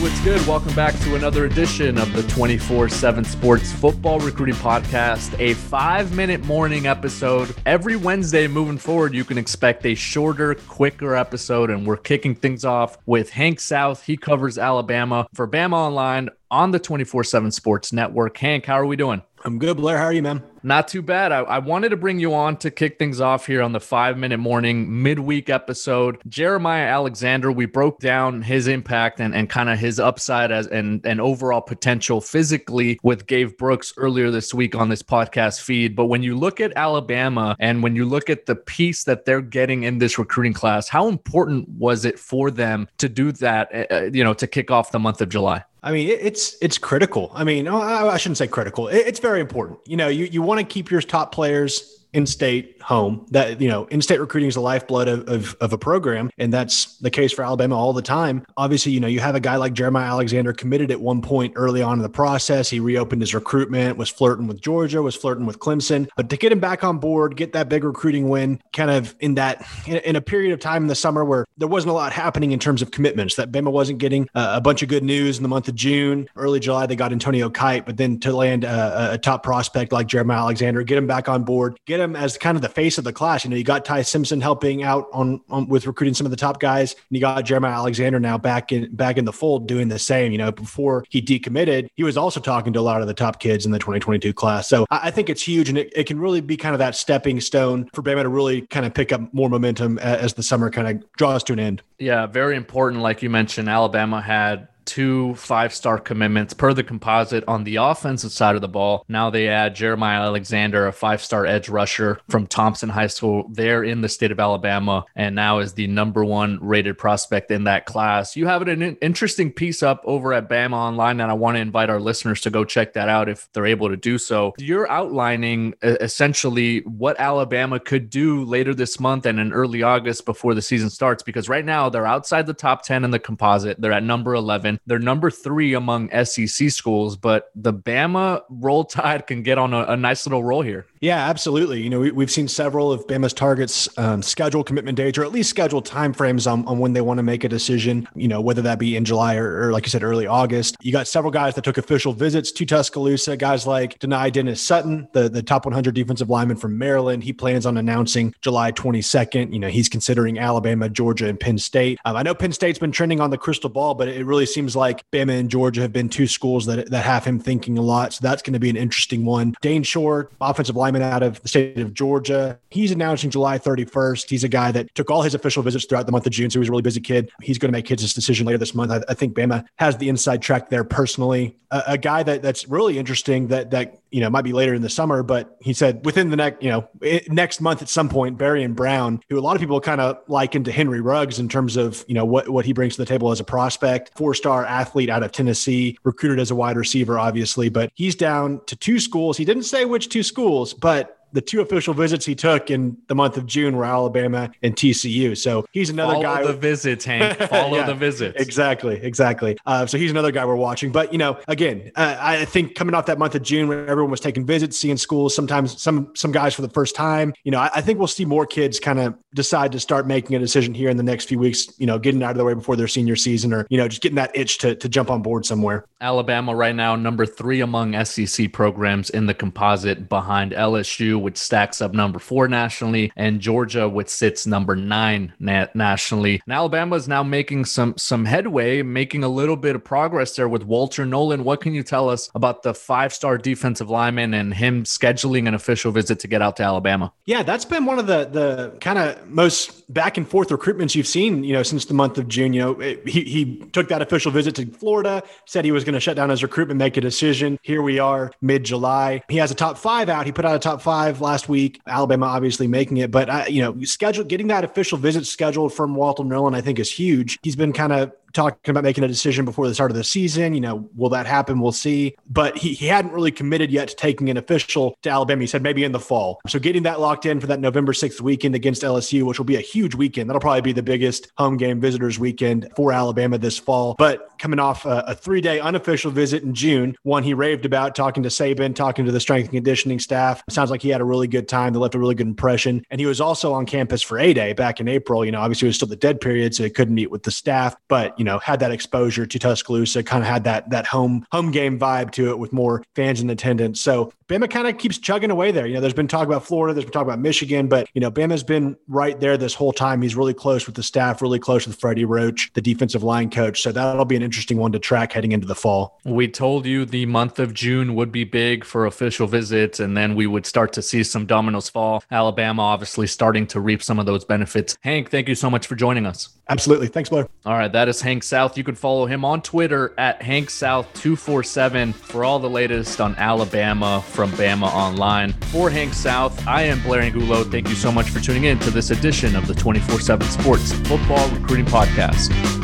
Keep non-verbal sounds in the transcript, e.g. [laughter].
What's good? Welcome back to another edition of the 24 7 Sports Football Recruiting Podcast, a five minute morning episode. Every Wednesday moving forward, you can expect a shorter, quicker episode, and we're kicking things off with Hank South. He covers Alabama for Bama Online on the 24 7 Sports Network. Hank, how are we doing? I'm good, Blair. How are you, man? Not too bad. I, I, wanted to bring you on to kick things off here on the five minute morning midweek episode. Jeremiah Alexander, we broke down his impact and, and kind of his upside as and, and overall potential physically with Gabe Brooks earlier this week on this podcast feed. But when you look at Alabama and when you look at the piece that they're getting in this recruiting class, how important was it for them to do that, uh, you know, to kick off the month of July? I mean, it's it's critical. I mean, oh, I shouldn't say critical. It's very important. You know, you you want to keep your top players in-state home that you know in-state recruiting is the lifeblood of, of, of, a program and that's the case for alabama all the time. Obviously you know you have a guy like jeremiah alexander committed at one point early on in the process. He reopened his recruitment was flirting with georgia was flirting with clemson. But to get him back on board get that big recruiting win kind of in that in, in a period of time in the summer where there wasn't a lot happening in terms of commitments that bama wasn't getting a, a bunch of good news in the month of june early july they got antonio kite but then to land a, a top prospect like jeremiah alexander get him back on board get him as kind of the face of the class. You know, you got Ty Simpson helping out on, on with recruiting some of the top guys, and you got Jeremiah Alexander now back in back in the fold doing the same. You know, before he decommitted, he was also talking to a lot of the top kids in the 2022 class. So I, I think it's huge, and it, it, can really be kind of that stepping stone for Bama to really kind of pick up more momentum as, as the summer kind of draws to an end. Yeah, very important. Like you mentioned, Alabama had two five star commitments per the composite on the offensive side of the ball. Now they add Jeremiah Alexander, a five star edge rusher from Thompson High School there in the state of Alabama, and now is the number one rated prospect in that class. You have an interesting piece up over at Bama Online, and I want to invite our listeners to go check that out if they're able to do so. You're outlining essentially what Alabama could do later this month and in early August before the season starts, because right now they're outside the top 10 in the composite. They're at number 11. They're number three among SEC schools, but the Bama roll tide can get on a, a nice little roll here. Yeah, absolutely. You know, we, have seen several of Bama's targets um, schedule commitment dates or at least schedule timeframes on, on when they want to make a decision, you know, whether that be in July or, or, like you said, early August. You got several guys that took official visits to Tuscaloosa, guys like Dani Dennis Sutton, the, the top 100 defensive lineman from Maryland. He plans on announcing July 22nd. You know, he's considering Alabama, Georgia, and Penn State. Um, I know Penn State's been trending on the crystal ball, but it really seems like Bama and Georgia have been two schools that, that have him thinking a lot. So that's going to be an interesting one. Dayne Shor, offensive lineman out of the state of Georgia. He's announcing July 31st. He's a guy that took all his official visits throughout the month of June. So he's a really busy kid. He's going to make his decision later this month. I, I think Bama has the inside track there personally. A, a, guy that that's really interesting that that you know might be later in the summer, but he said within the next you know eh, next month at some point, Barion Brown, who a lot of people kind of liken to Henry Ruggs in terms of you know what what he brings to the table as a prospect, four star athlete out of Tennessee, recruited as a wide receiver, obviously, but he's down to two schools. He didn't say which two schools, but the two official visits he took in the month of June were Alabama and TCU. So he's another Follow guy. the visits, Hank. [laughs] Follow yeah, the visits. Exactly, exactly. Uh, so he's another guy we're watching. But you know, again, uh, I think coming off that month of June when everyone was taking visits, seeing schools, sometimes some some guys for the first time. You know, I, I think we'll see more kids kind of decide to start making a decision here in the next few weeks. You know, getting out of the way before their senior season, or you know, just getting that itch to to jump on board somewhere. Alabama right now number three among SEC programs in the composite behind LSU, which stacks up number four nationally, and Georgia, which sits number nine na- nationally. And Alabama is now making some some headway, making a little bit of progress there with Walter Nolen. What can you tell us about the five star defensive lineman and him scheduling an official visit to get out to Alabama? Yeah, that's been one of the the kind of most back and forth recruitments you've seen, you know, since the month of June. You know, it, he he took that official visit to Florida, said he was going to shut down his recruitment, make a decision. Here we are, mid July. He has a top five out. He put out a top five last week. Alabama obviously making it, but uh, you know, schedule getting that official visit scheduled from Walter Nolen, I think is huge. He's been kind of talking about making a decision before the start of the season. You know, will that happen? We'll see. But he, he hadn't really committed yet to taking an official to Alabama. He said maybe in the fall. So getting that locked in for that November 6th weekend against LSU, which will be a huge huge weekend. That'll probably be the biggest home game visitors weekend for Alabama this fall. But coming off a, a three day unofficial visit in June, one he raved about talking to Saban, talking to the strength and conditioning staff. It sounds like he had a really good time. They left a really good impression. And he was also on campus for A Day back in April. You know, obviously it was still the dead period, so he couldn't meet with the staff, but you know, had that exposure to Tuscaloosa, kind of had that that home home game vibe to it with more fans in attendance. So Bama kind of keeps chugging away there. You know, there's been talk about Florida, there's been talk about Michigan, but you know, Bama's been right there this whole time. He's really close with the staff, really close with Freddie Roach, the defensive line coach. So that'll be an interesting one to track heading into the fall. We told you the month of June would be big for official visits, and then we would start to see some dominoes fall. Alabama obviously starting to reap some of those benefits. Hank, thank you so much for joining us. Absolutely. Thanks, Blair. All right, that is Hank South. You can follow him on Twitter at Hank South 247 for all the latest on Alabama from Bama Online. For Hank South, I am Blair Angulo. Thank you so much for tuning in to this edition of the 24 7 Sports Football Recruiting Podcast.